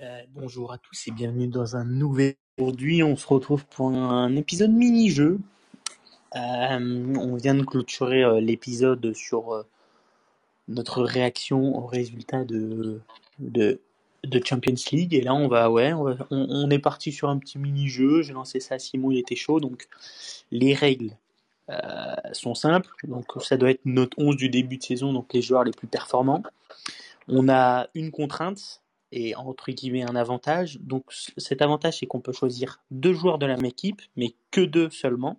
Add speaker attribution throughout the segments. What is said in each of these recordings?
Speaker 1: Euh, bonjour à tous et bienvenue dans un nouvel. Aujourd'hui, on se retrouve pour un épisode mini-jeu. Euh, on vient de clôturer euh, l'épisode sur notre réaction au résultat de, de, Champions League. Et là, on va, ouais, on, est parti sur un petit mini-jeu. J'ai lancé ça à Simon, il était chaud. Donc, les règles sont simples. Donc, ça doit être notre 11 du début de saison, donc les joueurs les plus performants. On a une contrainte et entre guillemets un avantage. Donc cet avantage, c'est qu'on peut choisir deux joueurs de la même équipe, mais que deux seulement.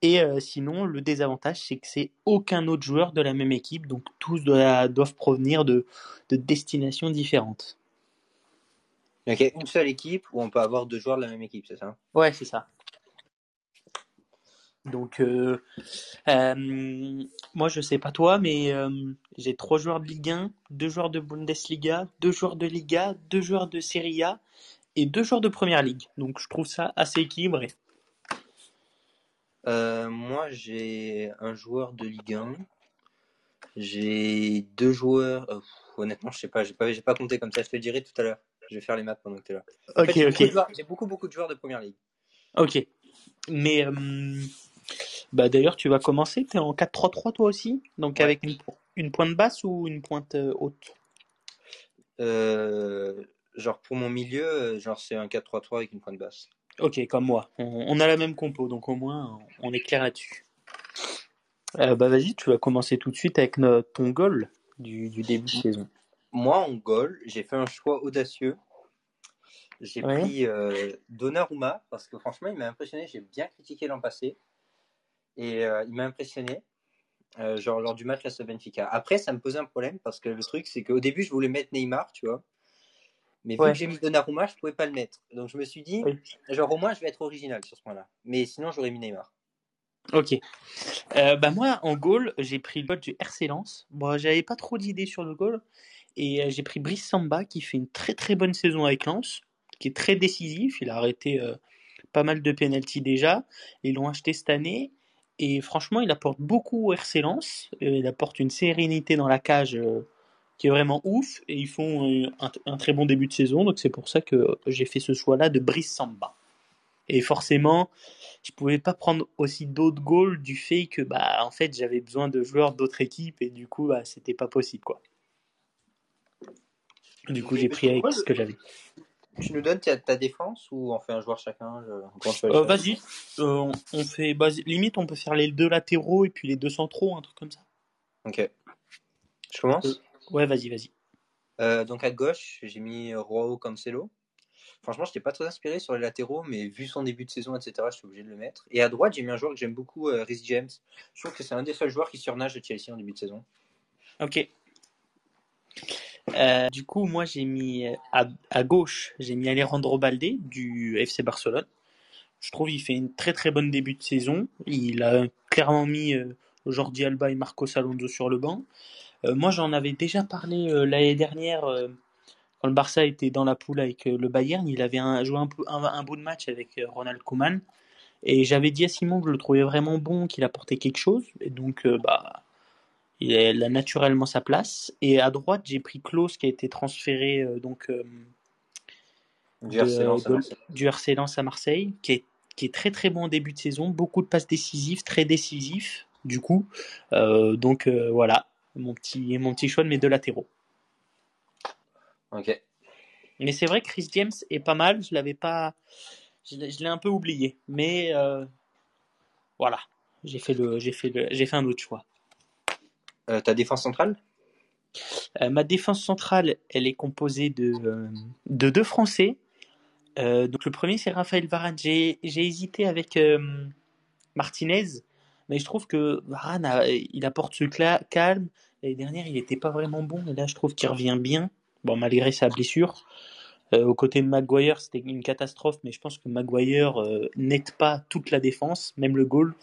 Speaker 1: Et euh, sinon, le désavantage, c'est que c'est aucun autre joueur de la même équipe, donc tous doivent, doivent provenir de, de destinations différentes.
Speaker 2: Ok, une seule équipe où on peut avoir deux joueurs de la même équipe, c'est ça?
Speaker 1: Ouais, c'est ça. Donc, euh, euh, moi, je sais pas toi, mais euh, j'ai trois joueurs de Ligue 1, deux joueurs de Bundesliga, deux joueurs de Liga, deux joueurs de Serie A et deux joueurs de Première Ligue. Donc, je trouve ça assez équilibré.
Speaker 2: Moi, j'ai un joueur de Ligue 1. J'ai deux joueurs. pff, honnêtement, je sais pas, j'ai pas, j'ai pas compté comme ça. Je te le dirai tout à l'heure. Je vais faire les maths pendant que tu es là. En
Speaker 1: Ok,
Speaker 2: fait, j'ai
Speaker 1: ok.
Speaker 2: beaucoup de joueurs- j'ai beaucoup, beaucoup de joueurs de première ligue.
Speaker 1: Ok. Mais, euh, bah d'ailleurs, tu vas commencer. Tu es en 4-3-3 toi aussi? Donc,
Speaker 2: Ouais.
Speaker 1: avec une, une pointe basse ou une pointe euh, haute?
Speaker 2: Euh, genre pour mon milieu, euh, genre c'est un 4-3-3 avec une pointe basse.
Speaker 1: Ok, comme moi. On, on a la même compo, donc au moins on est clair là-dessus. Euh, bah vas-y, tu vas commencer tout de suite avec ton goal du, du début de saison.
Speaker 2: Moi, en goal, j'ai fait un choix audacieux. J'ai
Speaker 1: Ouais.
Speaker 2: pris euh, Donnarumma parce que franchement, il m'a impressionné. J'ai bien critiqué l'an passé et euh, il m'a impressionné. euh, genre lors du match face à Benfica. Après, ça me posait un problème parce que le truc, c'est qu'au début, je voulais mettre Neymar, tu vois. Mais vu
Speaker 1: Ouais.
Speaker 2: que j'ai mis Donnarumma, je pouvais pas le mettre. Donc je me suis dit,
Speaker 1: Oui.
Speaker 2: genre au moins, je vais être original sur ce point-là. Mais sinon, j'aurais mis Neymar.
Speaker 1: Ok. Euh, bah moi, en goal, j'ai pris le goal du RC Lens. Bon, j'avais pas trop d'idées sur le goal. Et j'ai pris Brice Samba qui fait une très très bonne saison avec Lens, qui est très décisif. Il a arrêté pas mal de pénalties déjà. Ils l'ont acheté cette année. Et franchement, il apporte beaucoup au RC Lens. Euh, il apporte une sérénité dans la cage euh, qui est vraiment ouf. Et ils font euh, un, un très bon début de saison. Donc c'est pour ça que j'ai fait ce choix-là de Brice Samba. Et forcément, je pouvais pas prendre aussi d'autres goals du fait que bah en fait j'avais besoin de joueurs d'autres équipes et du coup bah, c'était pas possible quoi. Du coup j'ai pris avec ce que j'avais.
Speaker 2: Tu nous donnes ta, ta défense ou on fait un joueur chacun je-
Speaker 1: Euh, vas-y, Euh, on- fait limite on peut faire les deux latéraux et puis les deux centraux un truc comme ça.
Speaker 2: Ok. Je commence?
Speaker 1: Euh. Ouais vas-y vas-y.
Speaker 2: Donc à gauche, j'ai mis Roao Cancelo. Franchement, je n'étais pas très inspiré sur les latéraux, mais vu son début de saison, etc., je suis obligé de le mettre. Et à droite, j'ai mis un joueur que j'aime beaucoup, Rhys James. Je trouve que c'est un des seuls joueurs qui surnage de Chelsea en début de saison.
Speaker 1: Ok. Euh, du coup moi j'ai mis euh, à, gauche j'ai mis Alejandro Balde du FC Barcelone. Je trouve il fait une très très bonne début de saison. Il a clairement mis euh, Jordi Alba et Marcos Alonso sur le banc. Moi, j'en avais déjà parlé l'année dernière quand le Barça était dans la poule avec le Bayern. Il avait joué un, un, bout de match avec Ronald Koeman. Et j'avais dit à Simon que je le trouvais vraiment bon, qu'il apportait quelque chose. Et donc, bah, il a, naturellement sa place. Et à droite, j'ai pris Klaus qui a été transféré euh, donc, euh,
Speaker 2: Du
Speaker 1: de-
Speaker 2: RC Lens à
Speaker 1: de-
Speaker 2: Marseille.
Speaker 1: du RC Lens à Marseille, qui est, qui est très très bon en début de saison, beaucoup de passes décisives, très décisif du coup. Euh, donc voilà, mon petit, mon petit choix de mes deux latéraux.
Speaker 2: Ok.
Speaker 1: Mais c'est vrai que Chris James est pas mal, je l'avais pas, je l'ai un peu oublié, mais voilà, j'ai fait le, j'ai fait le, j'ai fait un autre choix.
Speaker 2: Euh, ta défense centrale
Speaker 1: Euh, ma défense centrale, elle est composée de, euh, de deux Français. Donc le premier, c'est Raphaël Varane. J'ai hésité avec Martinez, mais je trouve que Varane, il apporte ce calme. L'année dernière, il n'était pas vraiment bon, et là, je trouve qu'il revient bien, bon, malgré sa blessure. Euh, aux côtés de Maguire, c'était une catastrophe, mais je pense que Maguire n'aide pas toute la défense, même le goal.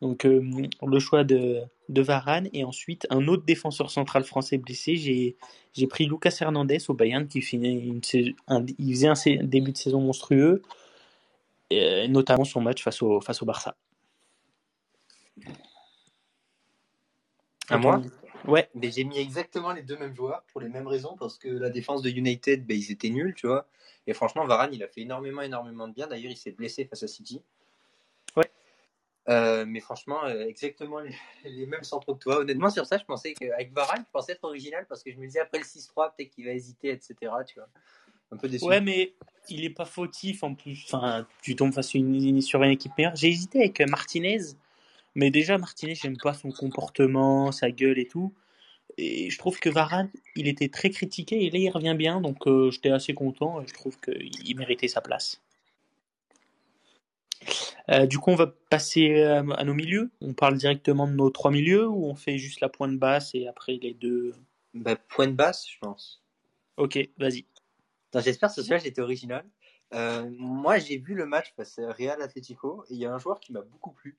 Speaker 1: Donc le choix de, de Varane et ensuite un autre défenseur central français blessé. J'ai j'ai pris Lucas Hernandez au Bayern qui finit une sais- un, il faisait un début de saison monstrueux, et, notamment son match face au face au Barça.
Speaker 2: À moi?
Speaker 1: Ouais.
Speaker 2: Mais j'ai mis exactement les deux mêmes joueurs pour les mêmes raisons, parce que la défense de United, ben, ils étaient nuls, tu vois. Et franchement, Varane, il a fait énormément, énormément de bien. D'ailleurs, il s'est blessé face à City. Euh, mais franchement, euh, exactement les, mêmes centres que toi. Honnêtement, sur ça, je pensais qu'avec Varane, je pensais être original parce que je me disais après le 6-3, peut-être qu'il va hésiter, etc. Tu vois. Un peu.
Speaker 1: Ouais, mais il est pas fautif en plus. Enfin, tu tombes face une, sur une équipe meilleure. J'ai hésité avec Martinez, mais déjà Martinez, j'aime pas son comportement, sa gueule et tout. Et je trouve que Varane, il était très critiqué et là il revient bien, donc euh, j'étais assez content et je trouve qu'il méritait sa place. Euh, du coup, on va passer à, à, nos milieux. On parle directement de nos trois milieux ou on fait juste la pointe basse et après les deux?
Speaker 2: Bah, Pointe basse, je pense.
Speaker 1: Ok, vas-y.
Speaker 2: J'espère que ce soir j'étais original. Euh, moi, j'ai vu le match face à Real Atletico et il y a un joueur qui m'a beaucoup plu.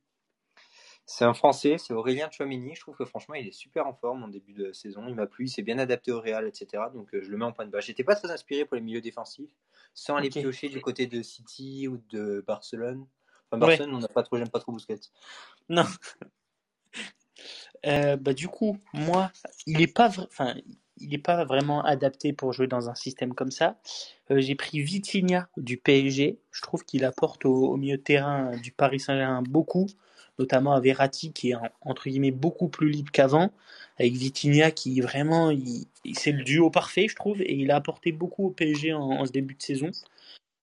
Speaker 2: C'est un Français, c'est Aurélien Chouamini. Je trouve que franchement, il est super en forme en début de saison. Il m'a plu, il s'est bien adapté au Real, etc. Donc euh, je le mets en point de bas. J'étais pas très inspiré pour les milieux défensifs, sans aller piocher du côté de City ou de Barcelone. Enfin, Barcelone, on n'a pas trop, j'aime pas trop Busquets.
Speaker 1: Non. Euh, bah, du coup, moi, il est pas, vra- enfin, il est pas vraiment adapté pour jouer dans un système comme ça. Euh, j'ai pris Vitinha du PSG. Je trouve qu'il apporte au, au milieu de terrain du Paris Saint-Germain beaucoup, notamment à Verratti qui est en- entre guillemets beaucoup plus libre qu'avant, avec Vitinha qui vraiment, il- c'est le duo parfait, je trouve, et il a apporté beaucoup au PSG en, en ce début de saison.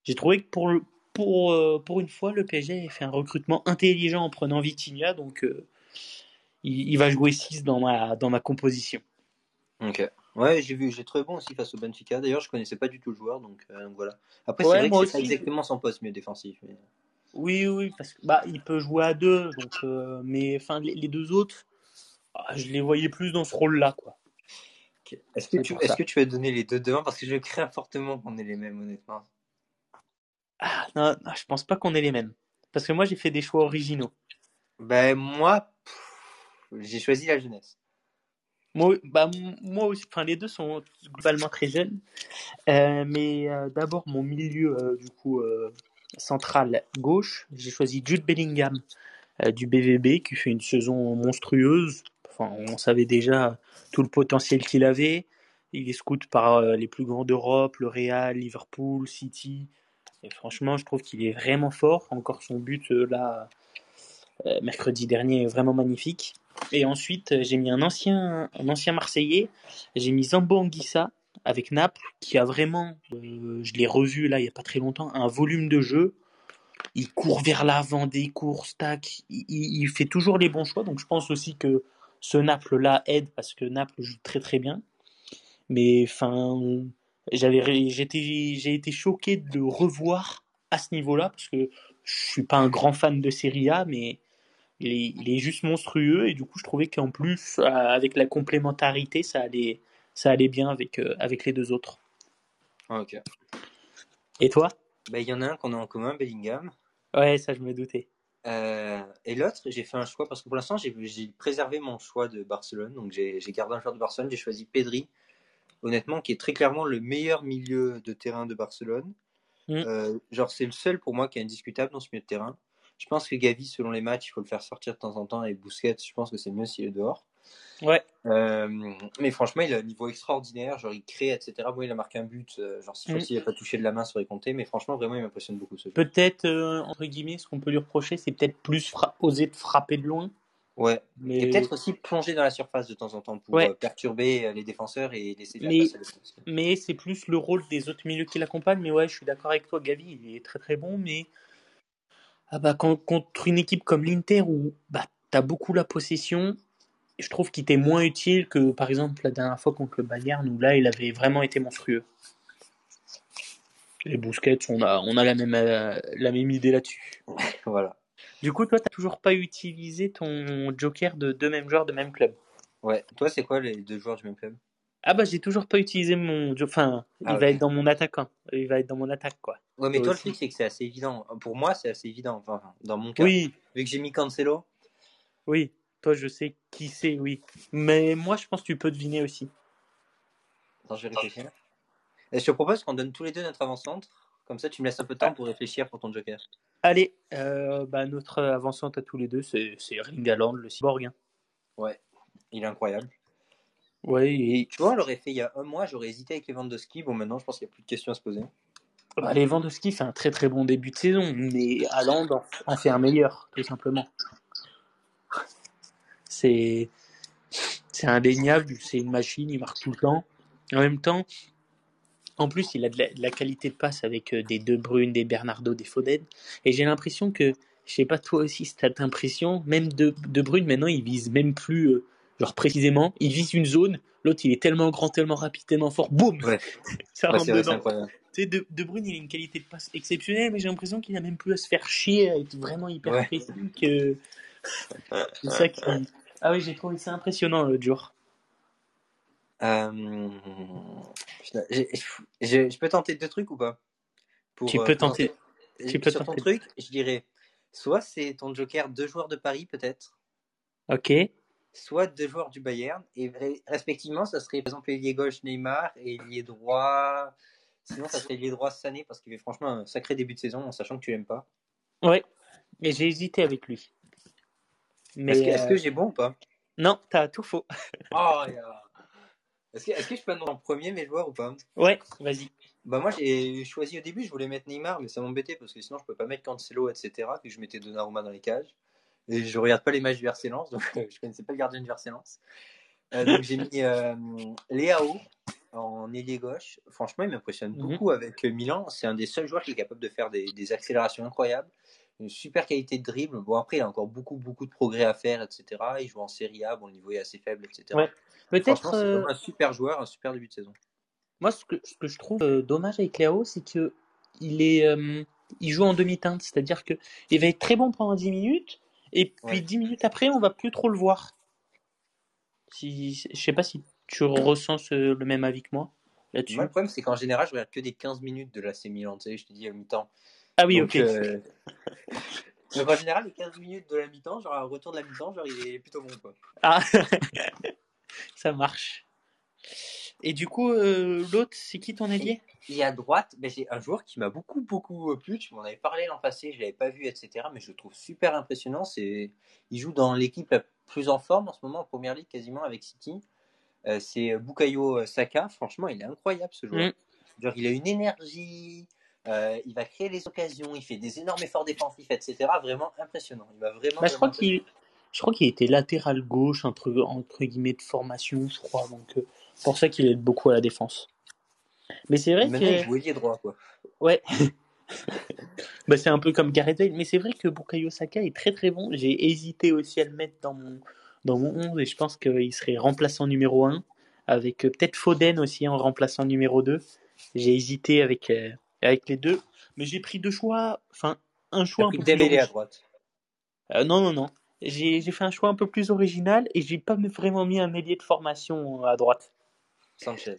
Speaker 1: J'ai trouvé que pour le, pour, euh, pour une fois, le PSG a fait un recrutement intelligent en prenant Vitinha, donc euh, il, il va jouer 6 dans ma, dans ma composition.
Speaker 2: Ok. Ouais, j'ai vu, j'ai trouvé bon aussi face au Benfica. D'ailleurs, je connaissais pas du tout le joueur, donc, euh, donc voilà. Après,
Speaker 1: Ouais,
Speaker 2: c'est vrai que c'est pas exactement son poste milieu défensif. mais-
Speaker 1: Oui, oui, parce que bah, il peut jouer à deux, donc, mais enfin, les, les deux autres, ah, je les voyais plus dans ce rôle-là, quoi.
Speaker 2: Est-ce que, que tu vas donner les deux devant? Parce que je crains fortement qu'on ait les mêmes, honnêtement.
Speaker 1: Ah, non, non, je pense pas qu'on ait les mêmes. Parce que moi, j'ai fait des choix originaux.
Speaker 2: Ben, moi, j'ai choisi la jeunesse.
Speaker 1: Moi, bah, moi aussi, enfin, les deux sont globalement très jeunes. Euh, mais euh, d'abord, mon milieu, euh, du coup, central gauche, j'ai choisi Jude Bellingham du BVB qui fait une saison monstrueuse. Enfin, on savait déjà tout le potentiel qu'il avait. Il est scout par les plus grands d'Europe, le Real, Liverpool, City. Franchement, je trouve qu'il est vraiment fort. Encore son but euh, là, euh, mercredi dernier, vraiment magnifique. Et ensuite, euh, j'ai mis un ancien, Marseillais. J'ai mis Zambo Anguissa avec Naples, qui a vraiment, je l'ai revu là il n'y a pas très longtemps, un volume de jeu. Il court vers l'avant des courses, tac. Il, il- il fait toujours les bons choix. Donc je pense aussi que ce Naples-là aide parce que Naples joue très très bien. Mais enfin, j'avais, j'étais, j'ai été choqué de le revoir à ce niveau-là parce que je suis pas un grand fan de Serie A, mais il est, il est juste monstrueux et du coup je trouvais qu'en plus euh, avec la complémentarité ça allait, ça allait bien avec, euh, avec les deux autres.
Speaker 2: Ah, ok.
Speaker 1: Et toi?
Speaker 2: Ben, il y en a un qu'on a en commun, Bellingham.
Speaker 1: Ouais, ça je me doutais.
Speaker 2: Euh, et l'autre, j'ai fait un choix parce que pour l'instant, j'ai j'ai préservé mon choix de Barcelone. Donc, j'ai j'ai gardé un joueur de Barcelone. J'ai choisi Pedri, honnêtement, qui est très clairement le meilleur milieu de terrain de Barcelone.
Speaker 1: Mm.
Speaker 2: Euh, genre, c'est le seul pour moi qui est indiscutable dans ce milieu de terrain. Je pense que Gavi, selon les matchs, il faut le faire sortir de temps en temps. Et Busquets, je pense que c'est mieux s'il est dehors.
Speaker 1: Ouais.
Speaker 2: Euh, mais franchement, il a un niveau extraordinaire. Genre, il crée, etc. Bon, il a marqué un but. euh, genre, si
Speaker 1: Mm.
Speaker 2: s'il n'a pas touché de la main, ça aurait compté. Mais franchement, vraiment, il m'impressionne beaucoup.
Speaker 1: Peut-être, euh, entre guillemets, ce qu'on peut lui reprocher, c'est peut-être plus fra- oser de frapper de loin.
Speaker 2: Ouais.
Speaker 1: Mais,
Speaker 2: Et peut-être aussi plonger dans la surface de temps en temps pour
Speaker 1: Ouais.
Speaker 2: euh, perturber euh, les défenseurs et laisser la
Speaker 1: Mais-
Speaker 2: place à
Speaker 1: mais c'est plus le rôle des autres milieux qui l'accompagnent. Mais ouais, je suis d'accord avec toi, Gavi, il est très très bon. Mais ah bah, quand- contre une équipe comme l'Inter où bah, tu as beaucoup la possession, je trouve qu'il était moins utile que par exemple la dernière fois contre le Bayern où là il avait vraiment été monstrueux. Les Busquets, on a, on a la, même, euh, la même idée là-dessus.
Speaker 2: Voilà.
Speaker 1: Du coup, toi, t'as toujours pas utilisé ton joker de deux mêmes joueurs de même club?
Speaker 2: Ouais. Toi, c'est quoi les deux joueurs du même club?
Speaker 1: Ah bah j'ai toujours pas utilisé mon... Enfin,
Speaker 2: Ah,
Speaker 1: il va
Speaker 2: ok.
Speaker 1: être dans mon attaquant. Il va être dans mon attaque, quoi.
Speaker 2: Ouais, mais
Speaker 1: Toi
Speaker 2: toi, le truc, c'est que c'est assez évident. Pour moi, c'est assez évident. Enfin, dans mon cas.
Speaker 1: Oui,
Speaker 2: Vu que j'ai mis Cancelo.
Speaker 1: oui. Toi, je sais qui c'est, oui. Mais moi, je pense que tu peux deviner aussi.
Speaker 2: Attends, je vais réfléchir. Et je te propose qu'on donne tous les deux notre avant-centre. Comme ça, tu me laisses un peu de temps pour réfléchir pour ton joker.
Speaker 1: Allez, euh, bah, notre avançante à tous les deux, c'est Haaland, le cyborg. hein.
Speaker 2: Ouais. Il est incroyable.
Speaker 1: Ouais, et
Speaker 2: Tu vois, on l'aurait fait il y a un mois, j'aurais hésité avec Lewandowski. Bon, maintenant, je pense qu'il n'y a plus de questions à se poser.
Speaker 1: bah, Lewandowski fait un très très bon début de saison, mais Haaland en- fait un meilleur, tout simplement. C'est c'est indéniable, c'est une machine, il marque tout le temps. En même temps, en plus, il a de la, de la qualité de passe avec euh, des De Bruyne, des Bernardo, des Foden. Et j'ai l'impression que, je sais pas toi aussi, cette impression, même De, de Bruyne maintenant, il vise même plus, euh, genre précisément, il vise une zone, l'autre il est tellement grand, tellement rapide, tellement fort, boum
Speaker 2: Ouais.
Speaker 1: Ça
Speaker 2: Ouais,
Speaker 1: rentre dedans.
Speaker 2: incroyable.
Speaker 1: Tu sais, de, de Bruyne, il a une qualité de passe exceptionnelle, mais j'ai l'impression qu'il a même plus à se faire chier, à être vraiment hyper
Speaker 2: Ouais.
Speaker 1: précis que. C'est ça qui. Ah oui, j'ai trouvé ça impressionnant l'autre jour.
Speaker 2: Euh, putain, je peux tenter deux trucs ou pas Pour,
Speaker 1: Tu
Speaker 2: euh,
Speaker 1: peux tenter.
Speaker 2: lancer-
Speaker 1: tu peux
Speaker 2: Sur ton
Speaker 1: tenter.
Speaker 2: truc, je dirais soit c'est ton joker deux joueurs de Paris peut-être,
Speaker 1: Ok.
Speaker 2: soit deux joueurs du Bayern, et respectivement, ça serait par exemple ailier gauche Neymar et ailier droit. Sinon, ça serait ailier droit Sané parce qu'il fait franchement un sacré début de saison en sachant que tu l'aimes pas.
Speaker 1: Ouais. Et j'ai hésité avec lui. Mais.
Speaker 2: Est-ce que,
Speaker 1: euh,
Speaker 2: que j'ai bon ou pas?
Speaker 1: Non, t'as tout faux.
Speaker 2: Oh, yeah. Est-ce que, je peux annoncer en premier mes joueurs ou pas?
Speaker 1: Ouais, vas-y.
Speaker 2: Bah moi j'ai choisi au début, je voulais mettre Neymar, mais ça m'embêtait parce que sinon je peux pas mettre Cancelo, etc. Puis je mettais Donnarumma dans les cages. Et je regarde pas les matchs du RC Lens, donc euh, je connaissais pas le gardien du RC Lens. Euh, donc j'ai mis euh, Léao en ailier gauche. Franchement, il m'impressionne
Speaker 1: Mhm.
Speaker 2: beaucoup avec Milan. C'est un des seuls joueurs qui est capable de faire des, des accélérations incroyables. Une super qualité de dribble. Bon, après, il a encore beaucoup, beaucoup de progrès à faire, etc. Il joue en Serie A, bon, le niveau est assez faible, etc.
Speaker 1: Ouais. Peut-être. Euh,
Speaker 2: vraiment un super joueur, un super début de saison.
Speaker 1: Moi, ce que, ce que je trouve euh, dommage avec Léo, c'est que il est, euh, il joue en demi-teinte, c'est-à-dire que il va être très bon pendant 10 minutes, et puis
Speaker 2: Ouais.
Speaker 1: 10 minutes après, on va plus trop le voir. Si, je sais pas si tu ressens ce- le même avis que moi là-dessus.
Speaker 2: Moi, le problème, c'est qu'en général, je regarde que des 15 minutes de l'AC Milan, tu sais, je te dis à mi-temps.
Speaker 1: Ah oui,
Speaker 2: Donc,
Speaker 1: ok.
Speaker 2: euh, Donc, en général, les 15 minutes de la mi-temps, genre, au retour de la mi-temps, genre, il est plutôt bon, quoi.
Speaker 1: Ah, ça marche. Et du coup, euh, l'autre, c'est qui ton allié?
Speaker 2: Et à droite, ben, j'ai un joueur qui m'a beaucoup, beaucoup plu. Tu m'en avais parlé l'an passé, je l'avais pas vu, etc. Mais je le trouve super impressionnant. C'est, il joue dans l'équipe la plus en forme en ce moment en première ligue, quasiment avec City. Euh, c'est Bukayo Saka. Franchement, il est incroyable ce joueur.
Speaker 1: Mm.
Speaker 2: Genre, il a une énergie. Euh, il va créer les occasions. Il fait des énormes efforts défensifs, etc. Vraiment impressionnant. Il va vraiment.
Speaker 1: Bah, je crois qu'il, je crois qu'il était latéral gauche entre, entre guillemets de formation, je crois. Donc, euh, pour ça qu'il aide beaucoup à la défense. Mais c'est vrai
Speaker 2: Maintenant, il
Speaker 1: que,
Speaker 2: joue ailier droit, quoi.
Speaker 1: ouais, bah, c'est un peu comme Gareth Bale. Mais c'est vrai que Bukayo Saka est très très bon. J'ai hésité aussi à le mettre dans mon, dans mon 11 et je pense qu'il serait remplaçant numéro 1 avec euh, peut-être Foden aussi en remplaçant numéro 2. J'ai hésité avec, euh, avec les deux, mais j'ai pris deux choix, enfin un choix un peu plus
Speaker 2: à droite.
Speaker 1: Euh, non, non, non. J'ai fait un choix un peu plus original et j'ai pas vraiment mis un ailier de formation à droite.
Speaker 2: Sanchez.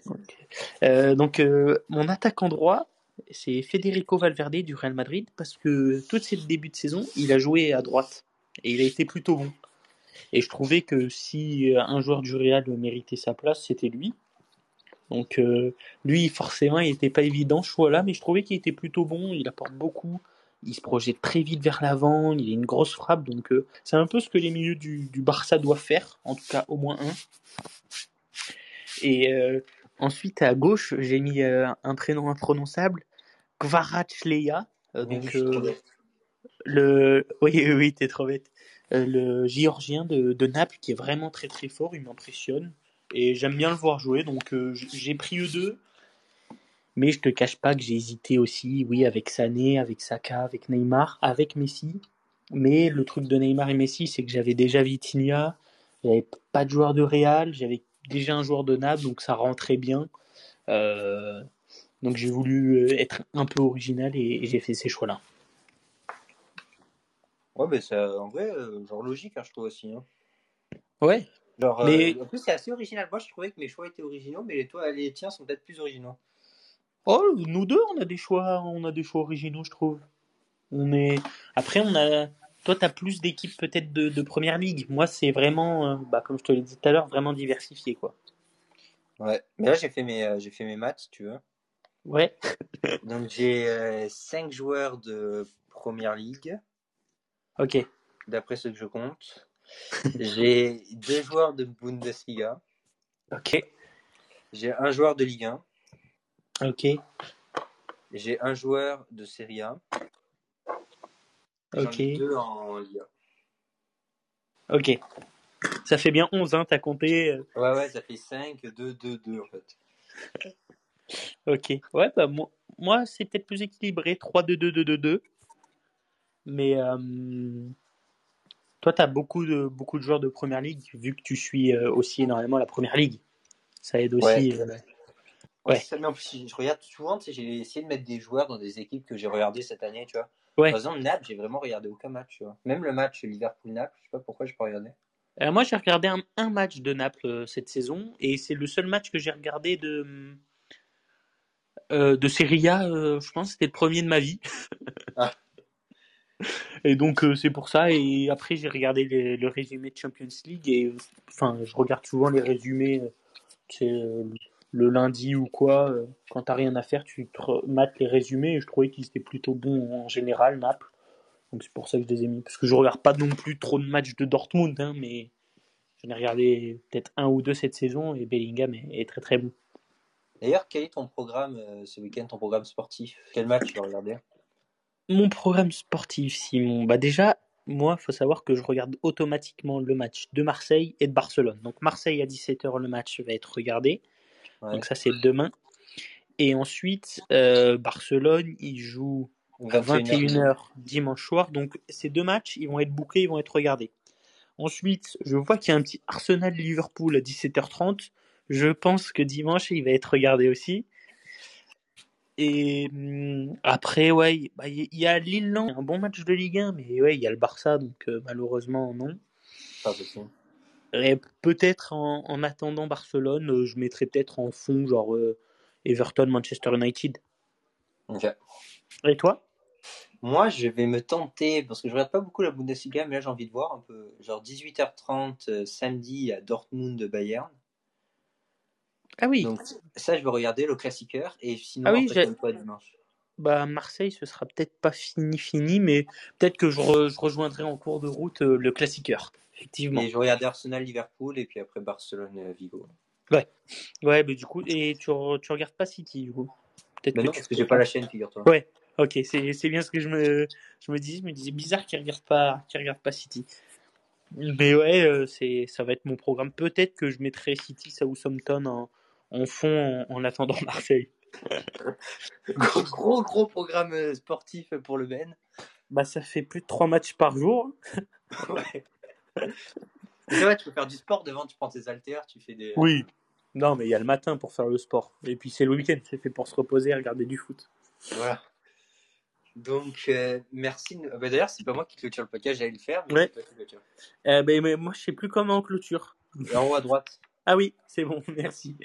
Speaker 1: Euh, donc euh, mon attaquant droit, c'est Federico Valverde du Real Madrid parce que tout ce début de saison, il a joué à droite et il a été plutôt bon. Et je trouvais que si euh, un joueur du Real méritait sa place, c'était lui. Donc euh, lui, forcément, il n'était pas évident ce choix-là, mais je trouvais qu'il était plutôt bon. Il apporte beaucoup. Il se projette très vite vers l'avant. Il a une grosse frappe. Donc euh, c'est un peu ce que les milieux du, du Barça doivent faire, en tout cas au moins un. Et euh, ensuite à gauche, j'ai mis un prénom imprononçable,
Speaker 2: Oui,
Speaker 1: donc le oui oui, oui t'es trop bête. Le géorgien de, de Naples qui est vraiment très très fort, il m'impressionne et j'aime bien le voir jouer donc euh, j'ai pris eux deux. Mais je te cache pas que j'ai hésité aussi, oui, avec Sané, avec Saka, avec Neymar, avec Messi. Mais le truc de Neymar et Messi, c'est que j'avais déjà Vitinha, j'avais pas de joueur de Real, j'avais déjà un joueur de Naples, donc ça rentrait bien. Euh, donc j'ai voulu euh, être un peu original et, et j'ai fait ces choix-là.
Speaker 2: Ouais, mais ça, en vrai, genre logique, hein, je trouve aussi. hein.
Speaker 1: Ouais,
Speaker 2: Genre,
Speaker 1: Mais-
Speaker 2: euh, en plus, c'est assez original. Moi, je trouvais que mes choix étaient originaux, mais les, toi, les tiens sont peut-être plus originaux.
Speaker 1: Oh, nous deux, on a des choix, on a des choix originaux, je trouve. On est. Après, on a. Toi, t'as plus d'équipes peut-être de, de première ligue. Moi, c'est vraiment, euh, bah, comme je te l'ai dit tout à l'heure, vraiment diversifié, quoi.
Speaker 2: Ouais. Mais là, j'ai fait mes, euh, j'ai fait mes maths, si tu veux.
Speaker 1: Ouais.
Speaker 2: Donc, j'ai 5 joueurs de première ligue,
Speaker 1: Ok.
Speaker 2: d'après ce que je compte. J'ai deux joueurs de Bundesliga.
Speaker 1: Ok.
Speaker 2: J'ai un joueur de Ligue 1.
Speaker 1: Ok.
Speaker 2: J'ai un joueur de Serie A.
Speaker 1: Ok.
Speaker 2: ai deux en Ligue
Speaker 1: Ok. Ça fait bien 11, hein, t'as compté. euh,
Speaker 2: 1. Ouais, ouais, ça fait 5, 2, 2, 2 en fait.
Speaker 1: Ok. Ouais, bah moi, moi c'est peut-être plus équilibré. 3-2-2-2-2-2. Mais euh, toi, t'as beaucoup de, beaucoup de joueurs de première ligue, vu que tu suis euh, aussi énormément la première ligue. Ça aide aussi.
Speaker 2: Ouais.
Speaker 1: euh,
Speaker 2: Ouais, ça, mais en plus, je regarde souvent, tu sais, j'ai essayé de mettre des joueurs dans des équipes que j'ai regardées cette année, tu vois.
Speaker 1: Ouais.
Speaker 2: Par exemple, Naples, j'ai vraiment regardé aucun match, tu vois. Même le match Liverpool-Naples, je sais pas pourquoi j'ai pas regardé.
Speaker 1: Euh, moi, j'ai regardé un, un match de Naples euh, cette saison, et c'est le seul match que j'ai regardé de, euh, de Serie A. je pense que c'était le premier de ma vie.
Speaker 2: Ah.
Speaker 1: Et donc, euh, c'est pour ça. Et après, j'ai regardé le résumé de Champions League, et enfin, je regarde souvent les résumés, euh, euh, le lundi ou quoi. euh, quand t'as rien à faire, tu mates les résumés, et je trouvais qu'ils étaient plutôt bons en général, Naples. Donc, c'est pour ça que je les ai mis. Parce que je regarde pas non plus trop de matchs de Dortmund, hein, mais. J'en ai regardé peut-être un ou deux cette saison et Bellingham est, est très très bon.
Speaker 2: D'ailleurs, quel est ton programme ce week-end, ton programme sportif? Quel match tu vas regarder?
Speaker 1: Mon programme sportif, Simon. Bah déjà, moi, il faut savoir que je regarde automatiquement le match de Marseille et de Barcelone. Donc Marseille à 17h, le match va être regardé.
Speaker 2: Ouais.
Speaker 1: Donc ça, c'est demain. Et ensuite, euh, Barcelone, il joue à 21h dimanche soir. Donc ces deux matchs, ils vont être bouclés, ils vont être regardés. Ensuite, je vois qu'il y a un petit Arsenal-Liverpool à 17h30. Je pense que dimanche, il va être regardé aussi. Et hum, après, ouais, il bah, il y a Lille-Lens, un bon match de Ligue 1, mais ouais, il y a le Barça, donc euh, malheureusement, non.
Speaker 2: Pas possible.
Speaker 1: Et peut-être en, en attendant Barcelone, euh, je mettrais peut-être en fond, genre euh, Everton, Manchester United.
Speaker 2: Ok.
Speaker 1: Et toi?
Speaker 2: Moi, je vais me tenter, parce que je regarde pas beaucoup la Bundesliga, mais là, j'ai envie de voir un peu. Genre 18h30 euh, samedi à Dortmund Bayern.
Speaker 1: Ah oui,
Speaker 2: Donc, ça, je vais regarder le classiqueur. Et sinon,
Speaker 1: Ah oui,
Speaker 2: après, toi, dimanche.
Speaker 1: bah Marseille, ce sera peut-être pas fini fini, mais peut-être que je, re- je rejoindrai en cours de route euh, le classiqueur. Effectivement.
Speaker 2: Et je vais regarder Arsenal-Liverpool, et puis après Barcelone-Vigo.
Speaker 1: Ouais, mais du coup, et tu, re- tu regardes pas City, du coup Peut-être
Speaker 2: non,
Speaker 1: tu
Speaker 2: parce que j'ai pas la chaîne, figure-toi.
Speaker 1: Ouais, ok, c'est bien ce que je me, je me dis. Je me disais bizarre qu'il regarde pas, qu'il regarde pas City. Mais ouais, euh, c'est, ça va être mon programme. Peut-être que je mettrai City Southampton en, en fond en, en attendant Marseille.
Speaker 2: gros, gros, gros programme euh, sportif pour le Ben.
Speaker 1: Bah, ça fait plus de trois matchs par jour.
Speaker 2: ouais. C'est vrai, tu peux faire du sport devant, tu prends tes haltères, tu fais des.
Speaker 1: Oui. Non, mais il y a le matin pour faire le sport. Et puis c'est le week-end, c'est fait pour se reposer et regarder du foot.
Speaker 2: Voilà. Donc, euh, merci. bah, D'ailleurs, c'est pas moi qui clôture le podcast, j'allais le faire, mais
Speaker 1: Ouais.
Speaker 2: c'est toi qui clôture.
Speaker 1: Euh, mais, mais moi, je sais plus comment on clôture.
Speaker 2: Et en haut à droite.
Speaker 1: Ah oui, c'est bon, merci.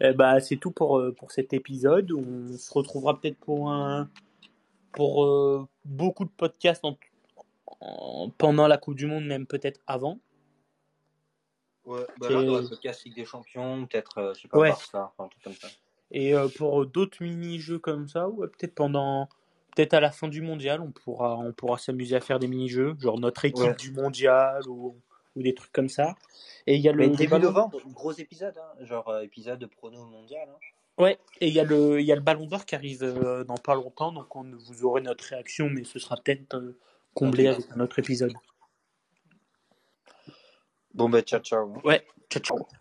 Speaker 1: Eh bah, c'est tout pour, euh, pour cet épisode. On se retrouvera peut-être pour un pour euh, beaucoup de podcasts en- en- pendant la Coupe du Monde, même peut-être avant.
Speaker 2: Ouais, bah là, le podcast Ligue des Champions, peut-être, euh, je sais pas,
Speaker 1: Ouais.
Speaker 2: Barça, enfin, comme ça.
Speaker 1: Et euh, pour d'autres mini-jeux comme ça, ouais, peut-être pendant peut-être à la fin du mondial, on pourra on pourra s'amuser à faire des mini-jeux, genre notre équipe
Speaker 2: Ouais.
Speaker 1: du mondial ou, ou des trucs comme ça. Et il y a le
Speaker 2: Mais début novembre, gros épisode, hein, genre euh, épisode de prono mondial. Hein.
Speaker 1: Ouais, et il y a le il y a le Ballon d'Or qui arrive euh, dans pas longtemps, donc on vous aurez notre réaction, mais ce sera peut-être euh, comblé avec un autre épisode.
Speaker 2: Bon, bah, ciao, ciao.
Speaker 1: Ouais, ciao ciao.